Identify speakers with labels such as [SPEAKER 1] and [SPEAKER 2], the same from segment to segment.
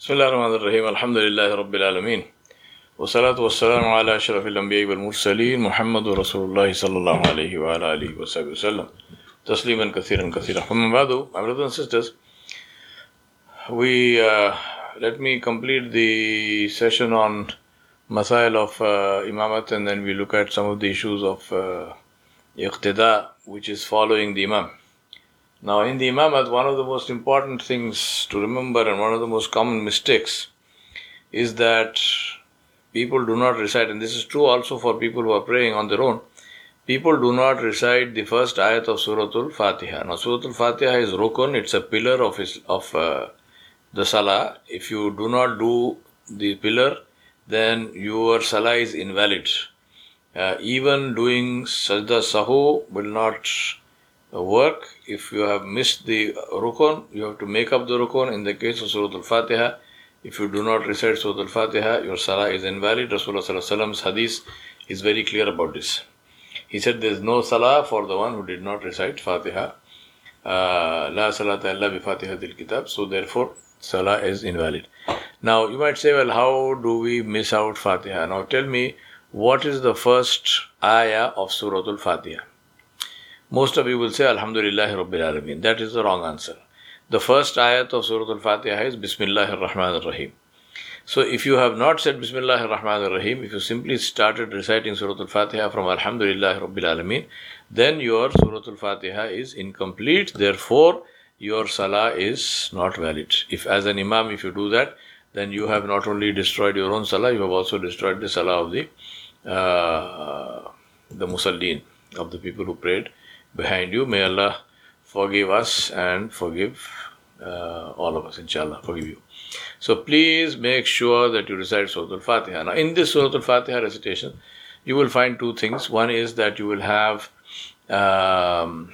[SPEAKER 1] بسم الله الرحمن الرحيم. الحمد لله رب العالمين. والصلاة والسلام على أشرف الأنبياء والمرسلين محمد رسول الله صلى الله عليه وعلى آله وصحبه وسلم. تسليما كثيرا كثيرا. أما بعد my brothers and sisters we uh, let me complete the session on Masail of uh, Imamat and then we look at some of the issues of uh, Iqtida which is following the Imam. Now, in the Imamat, one of the most important things to remember and one of the most common mistakes is that people do not recite, and this is true also for people who are praying on their own. People do not recite the first ayat of Suratul Fatiha. Now, Suratul Fatiha is rukun, it's a pillar of, his, of uh, the Salah. If you do not do the pillar, then your Salah is invalid. Uh, even doing Sajda Sahu will not work. If you have missed the rukun, you have to make up the rukun. In the case of Surah Al-Fatiha, if you do not recite Surah Al-Fatiha, your salah is invalid. Rasulullah's hadith is very clear about this. He said there is no salah for the one who did not recite Fatiha. Uh, La salata illa bi Fatihatil kitab. So therefore, salah is invalid. Now you might say, well, how do we miss out Fatiha? Now tell me, what is the first ayah of Surah Al-Fatiha? Most of you will say Alhamdulillah Rabbil Alameen. That is the wrong answer. The first ayat of Surah Al-Fatiha is Bismillah ar-Rahman ar-Rahim. So if you have not said Bismillah ar-Rahman ar-Rahim, if you simply started reciting Surah Al-Fatiha from Alhamdulillah Rabbil Alameen, then your Surah Al-Fatiha is incomplete. Therefore, your salah is not valid. If as an imam, if you do that, then you have not only destroyed your own salah, you have also destroyed the salah of the uh, the musallin, of the people who prayed behind you. May Allah forgive us and forgive uh, all of us, inshallah, forgive you. So please make sure that you recite Surah Al Fatiha. Now, in this Surah Al Fatiha recitation, you will find two things. One is that you will have um,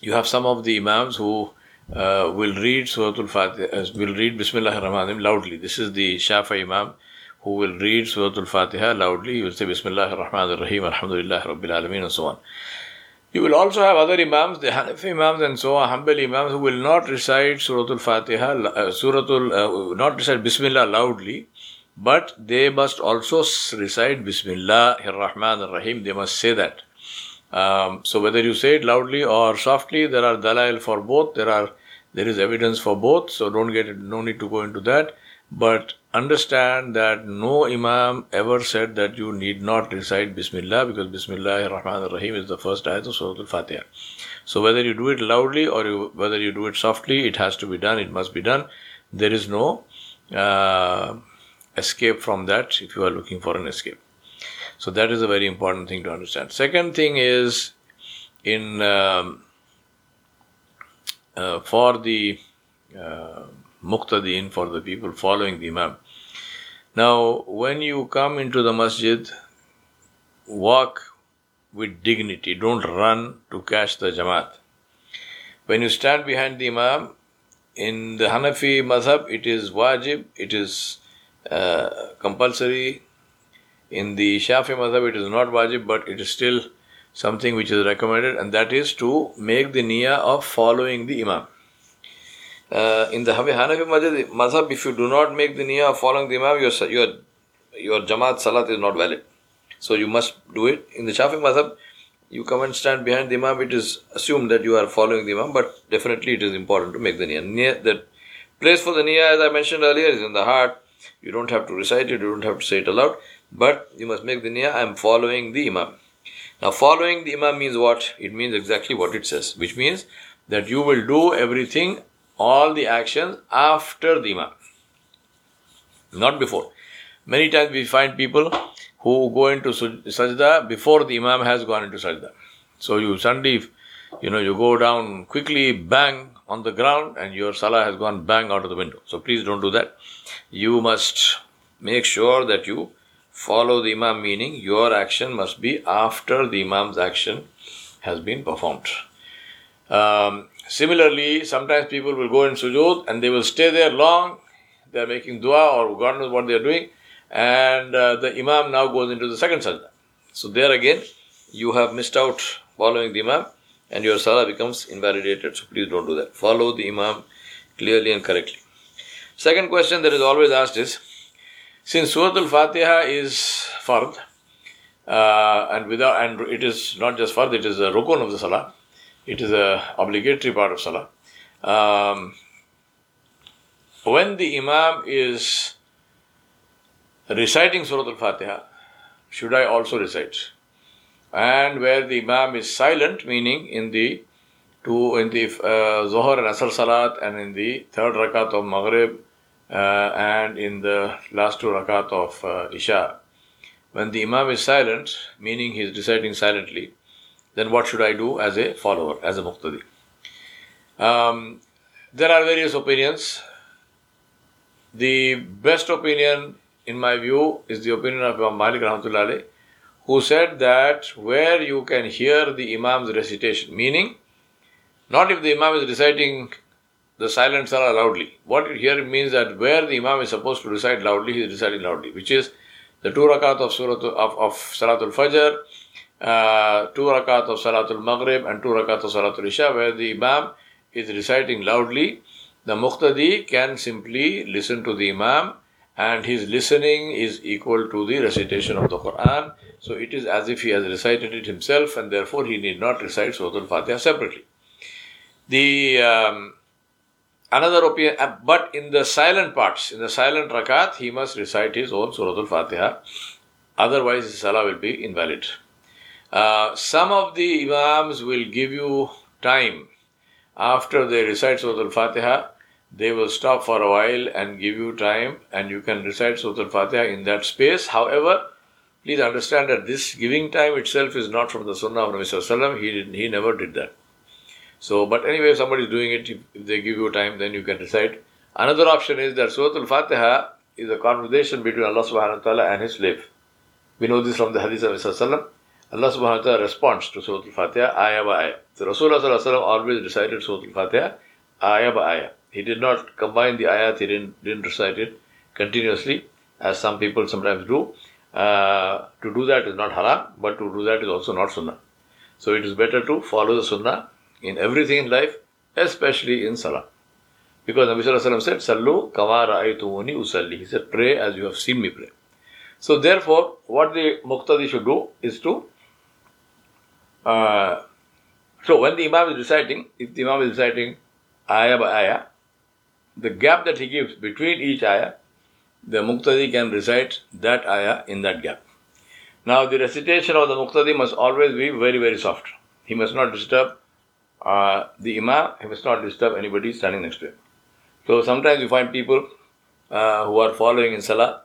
[SPEAKER 1] you have some of the imams who uh, will read Surah Al Fatiha, uh, will read Bismillah ar-Rahman loudly. This is the Shafi Imam who will read Surah Al Fatiha loudly. He will say Bismillah ar-Rahman ar-Rahim, Alhamdulillah Rabbil Alameen, and so on. You will also have other Imams, the Hanafi Imams and so on, Hanbali Imams, who will not recite Surah Al Fatiha, uh, Surah Al, uh, not recite Bismillah loudly, but they must also recite Bismillah ar-Rahman ar-Rahim. They must say that. Um, so whether you say it loudly or softly, there are dalail for both. There are there is evidence for both. So don't get no need to go into that. But understand that no Imam ever said that you need not recite Bismillah because Bismillah ar-Rahman ar-Rahim is the first ayat of Surah Al-Fatiha. So whether you do it loudly or you, whether you do it softly, it has to be done, it must be done. There is no uh, escape from that if you are looking for an escape. So that is a very important thing to understand. Second thing is in um, uh, for the uh, muqtadin for the people following the Imam. Now, when you come into the masjid, walk with dignity. Don't run to catch the Jamaat. When you stand behind the Imam, in the Hanafi madhab, it is wajib, it is uh, compulsory. In the Shafi madhab, it is not wajib, but it is still something which is recommended, and that is to make the niyyah of following the Imam uh, in the Hanafi madhab, if you do not make the niyyah of following the Imam, your, your, your Jamaat Salat is not valid. So you must do it. In the Shafi madhab, you come and stand behind the Imam, it is assumed that you are following the Imam, but definitely it is important to make the niyyah. the place for the niyyah, as I mentioned earlier, is in the heart. You don't have to recite it, you don't have to say it aloud, but you must make the niyyah, I am following the Imam. Now, following the Imam means what? It means exactly what it says, which means that you will do everything all the actions after the Imam, not before. Many times we find people who go into sajda before the Imam has gone into sajda. So you suddenly, you know, you go down quickly, bang on the ground, and your salah has gone bang out of the window. So please don't do that. You must make sure that you follow the Imam, meaning your action must be after the Imam's action has been performed. Um, Similarly, sometimes people will go in sujood and they will stay there long. They are making dua or God knows what they are doing, and uh, the imam now goes into the second sajda. So there again, you have missed out following the imam, and your salah becomes invalidated. So please don't do that. Follow the imam clearly and correctly. Second question that is always asked is since Surah Al Fatiha is fard, uh, and without and it is not just fard, it is a rukun of the salah, it is a obligatory part of salah. Um, when the imam is reciting Surah Al Fatiha, should I also recite? And where the imam is silent, meaning in the two in the uh, Zohar and Asr Salat and in the third rakat of Maghrib uh, and in the last two rakat of uh, Isha. When the Imam is silent, meaning he is reciting silently, then what should I do as a follower, as a Muqtadi? Um, there are various opinions. The best opinion, in my view, is the opinion of Imam Malik Rahmatullah who said that where you can hear the Imam's recitation, meaning not if the Imam is reciting the silent salah loudly. What here means that where the Imam is supposed to recite loudly, he is reciting loudly, which is the two rakat of Surah of, of Salatul Fajr, uh, two rakat of Salatul Maghrib, and two rakat of Salatul Isha, where the Imam is reciting loudly. The Muqtadi can simply listen to the Imam, and his listening is equal to the recitation of the Quran. So it is as if he has recited it himself, and therefore he need not recite Surah Al Fatiha separately. The um, another opinion, uh, but in the silent parts, in the silent rakat, he must recite his own Surah Al Fatiha. Otherwise, his salah will be invalid. Uh, some of the Imams will give you time after they recite Surah Al Fatiha. They will stop for a while and give you time, and you can recite Surah Al Fatiha in that space. However, please understand that this giving time itself is not from the Sunnah of Nabi He, he never did that. So, but anyway, if somebody is doing it, if, they give you time, then you can recite. Another option is that Surah Al-Fatiha is a conversation between Allah subhanahu wa ta'ala and his slave. We know this from the hadith of Rasulullah. Allah subhanahu wa ta'ala responds to Surah Al-Fatiha ayah by ayah. So Rasulullah always recited Surah Al-Fatiha ayah by ayah. He did not combine the ayat, he didn't, didn't recite it continuously, as some people sometimes do. Uh, to do that is not haram, but to do that is also not sunnah. So it is better to follow the sunnah in everything in life, especially in Salah. Because Nabi Sallallahu said, Sallu kama ra'aytumuni usalli. He said, pray as you have seen me pray. So therefore, what the Muqtadi should do is to, uh, so when the Imam is reciting, if the Imam is reciting ayah by ayah, the gap that he gives between each ayah, the Muqtadi can recite that ayah in that gap. Now the recitation of the Muqtadi must always be very, very soft. He must not disturb uh, the imam he must not disturb anybody standing next to him. So sometimes you find people uh, who are following in salah,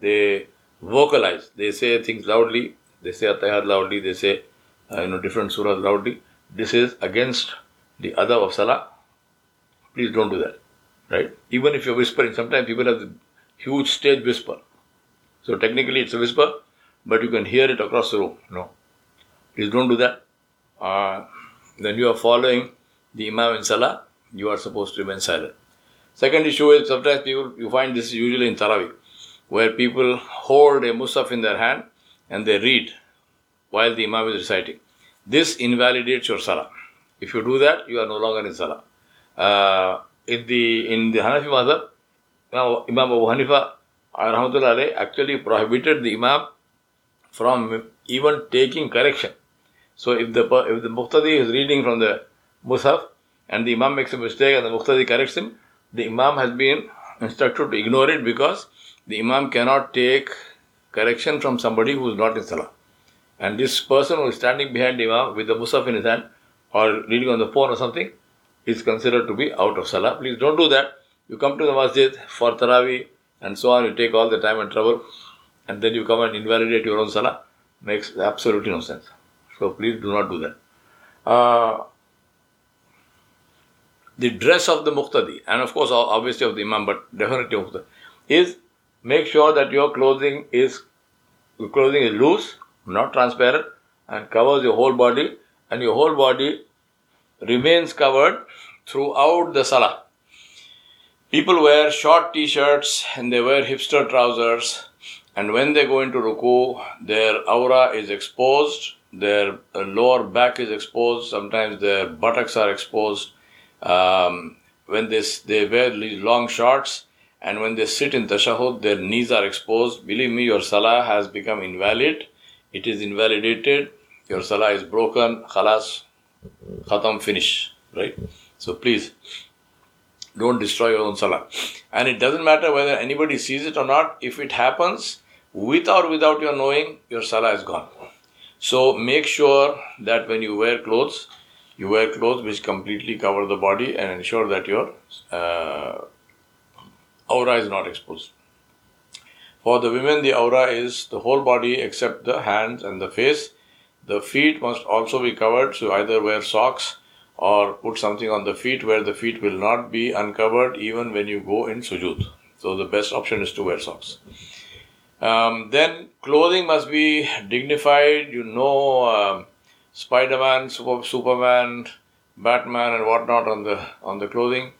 [SPEAKER 1] they vocalize, they say things loudly, they say atayat loudly, they say uh, you know different surahs loudly. This is against the adab of salah. Please don't do that, right? Even if you're whispering, sometimes people have the huge stage whisper. So technically it's a whisper, but you can hear it across the room. No, please don't do that. Uh, when you are following the Imam in Salah, you are supposed to remain silent. Second issue is sometimes people, you find this usually in Taraweeh, where people hold a Musaf in their hand and they read while the Imam is reciting. This invalidates your Salah. If you do that, you are no longer in Salah. Uh, in the in the Hanafi Madhab, Imam Abu Hanifa actually prohibited the Imam from even taking correction so if the if the Muqtadi is reading from the Musaf and the Imam makes a mistake and the Muqtadi corrects him, the Imam has been instructed to ignore it because the Imam cannot take correction from somebody who is not in Salah. And this person who is standing behind Imam with the Musaf in his hand or reading on the phone or something is considered to be out of Salah. Please don't do that. You come to the masjid for Taraweeh and so on, you take all the time and trouble and then you come and invalidate your own Salah. Makes absolutely no sense. So please do not do that. Uh, the dress of the muqtadi, and of course, obviously of the imam, but definitely the, is make sure that your clothing is clothing is loose, not transparent, and covers your whole body, and your whole body remains covered throughout the salah. People wear short t-shirts and they wear hipster trousers, and when they go into ruku, their aura is exposed their uh, lower back is exposed, sometimes their buttocks are exposed. Um, when this, they wear these long shorts and when they sit in tashahud, their knees are exposed, believe me, your salah has become invalid. It is invalidated. Your salah is broken. Khalas, khatam, finish. Right? So please, don't destroy your own salah. And it doesn't matter whether anybody sees it or not. If it happens, with or without your knowing, your salah is gone. So make sure that when you wear clothes, you wear clothes which completely cover the body and ensure that your uh, aura is not exposed. For the women, the aura is the whole body except the hands and the face. The feet must also be covered, so either wear socks or put something on the feet where the feet will not be uncovered even when you go in sujood. So the best option is to wear socks. Um, then clothing must be dignified. You know, uh, Spider-Man, Super, Superman, Batman, and whatnot on the on the clothing.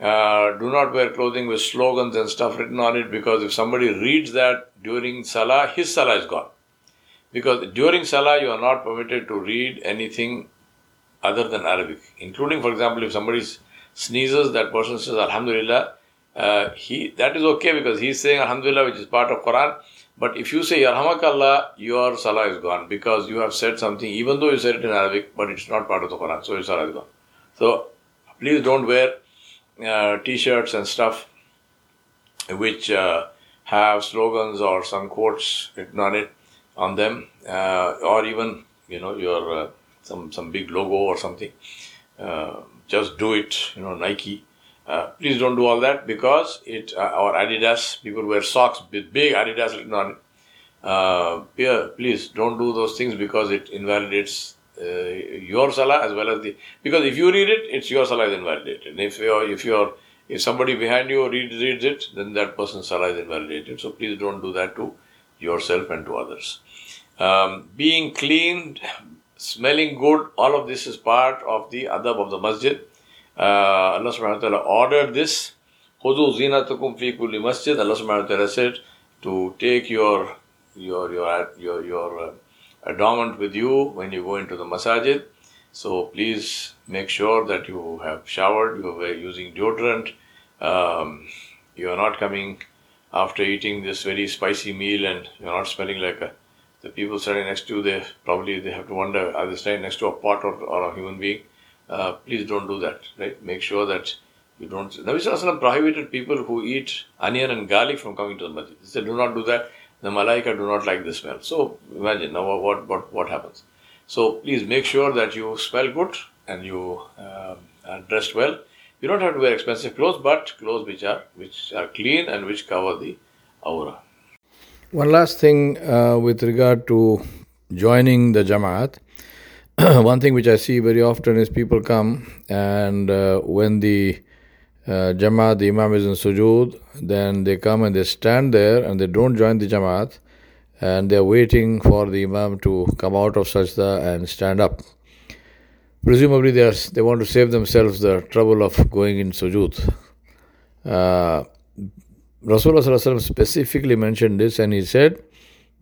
[SPEAKER 1] Uh, do not wear clothing with slogans and stuff written on it because if somebody reads that during Salah, his Salah is gone. Because during Salah, you are not permitted to read anything other than Arabic, including, for example, if somebody sneezes, that person says Alhamdulillah. Uh, he that is okay because he is saying Alhamdulillah, which is part of Quran. But if you say Yarhamakallah, your salah is gone because you have said something, even though you said it in Arabic, but it's not part of the Quran, so your salah is gone. So please don't wear t-shirts and stuff which uh, have slogans or some quotes written on it on them, uh, or even you know your uh, some some big logo or something. Uh, just do it, you know, Nike. Uh, please don't do all that because it uh, or Adidas people wear socks with big Adidas written on it. Uh, please don't do those things because it invalidates uh, your salah as well as the because if you read it, it's your salah is invalidated. And if you're if you're if somebody behind you reads, reads it, then that person's salah is invalidated. So please don't do that to yourself and to others. Um, being clean, smelling good, all of this is part of the adab of the masjid. Uh, Allah subhanahu wa ta'ala ordered this. Khudu zinatakum fi kulli masjid. Allah subhanahu wa ta'ala said to take your your your your, your uh, adornment with you when you go into the masajid. So please make sure that you have showered, you are using deodorant, um, you are not coming after eating this very spicy meal and you're not smelling like a the people standing next to you, they probably they have to wonder are they standing next to a pot or, or a human being? Uh, please don't do that, right? Make sure that you don't. Nabi Sallallahu prohibited people who eat onion and garlic from coming to the masjid. He said, do not do that. The malaika do not like the smell. So imagine now what, what, what happens. So please make sure that you smell good and you uh, are dressed well. You don't have to wear expensive clothes, but clothes which are which are clean and which cover the aura.
[SPEAKER 2] One last thing uh, with regard to joining the Jamaat. one thing which I see very often is people come and uh, when the uh, Jamaat, the Imam is in sujood, then they come and they stand there and they don't join the Jamaat and they're waiting for the Imam to come out of sajda and stand up. Presumably they, are, they want to save themselves the trouble of going in sujood. Uh, Rasulullah specifically mentioned this and he said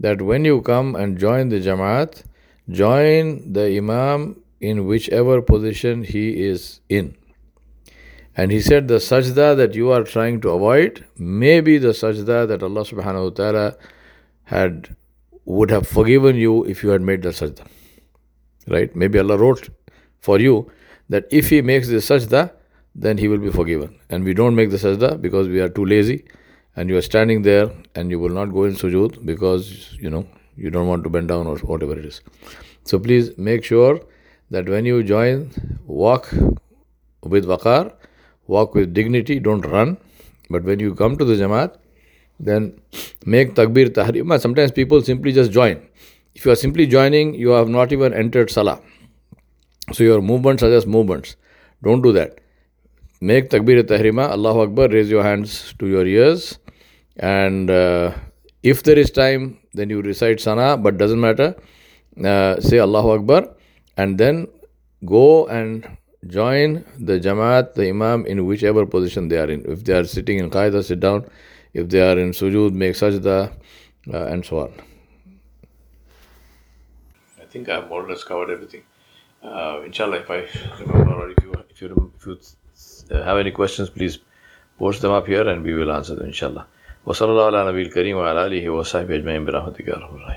[SPEAKER 2] that when you come and join the Jamaat, join the Imam in whichever position he is in. And he said the sajda that you are trying to avoid may be the sajda that Allah subhanahu wa ta'ala had would have forgiven you if you had made the sajda. Right? Maybe Allah wrote for you that if he makes the sajda, then he will be forgiven. And we don't make the sajda because we are too lazy and you are standing there and you will not go in sujood because you know you don't want to bend down or whatever it is. So please make sure that when you join, walk with waqar, walk with dignity, don't run. But when you come to the Jamaat, then make takbir tahrima. Sometimes people simply just join. If you are simply joining, you have not even entered salah. So your movements are just movements. Don't do that. Make takbir tahrima, Allahu Akbar, raise your hands to your ears. And uh, if there is time, then you recite sana, but doesn't matter uh, say Allahu Akbar, and then go and join the Jamaat, the Imam, in whichever position they are in. If they are sitting in Qaida, sit down. If they are in sujood, make sajda, uh, and so on.
[SPEAKER 1] I think I've more or less covered everything. Uh, inshallah, if I remember, or if you, if you, if you uh, have any questions, please post them up here and we will answer them inshallah. وصلى الله على نبي الكريم وعلى آله وصحبه أجمعين برحمتك يا رب العالمين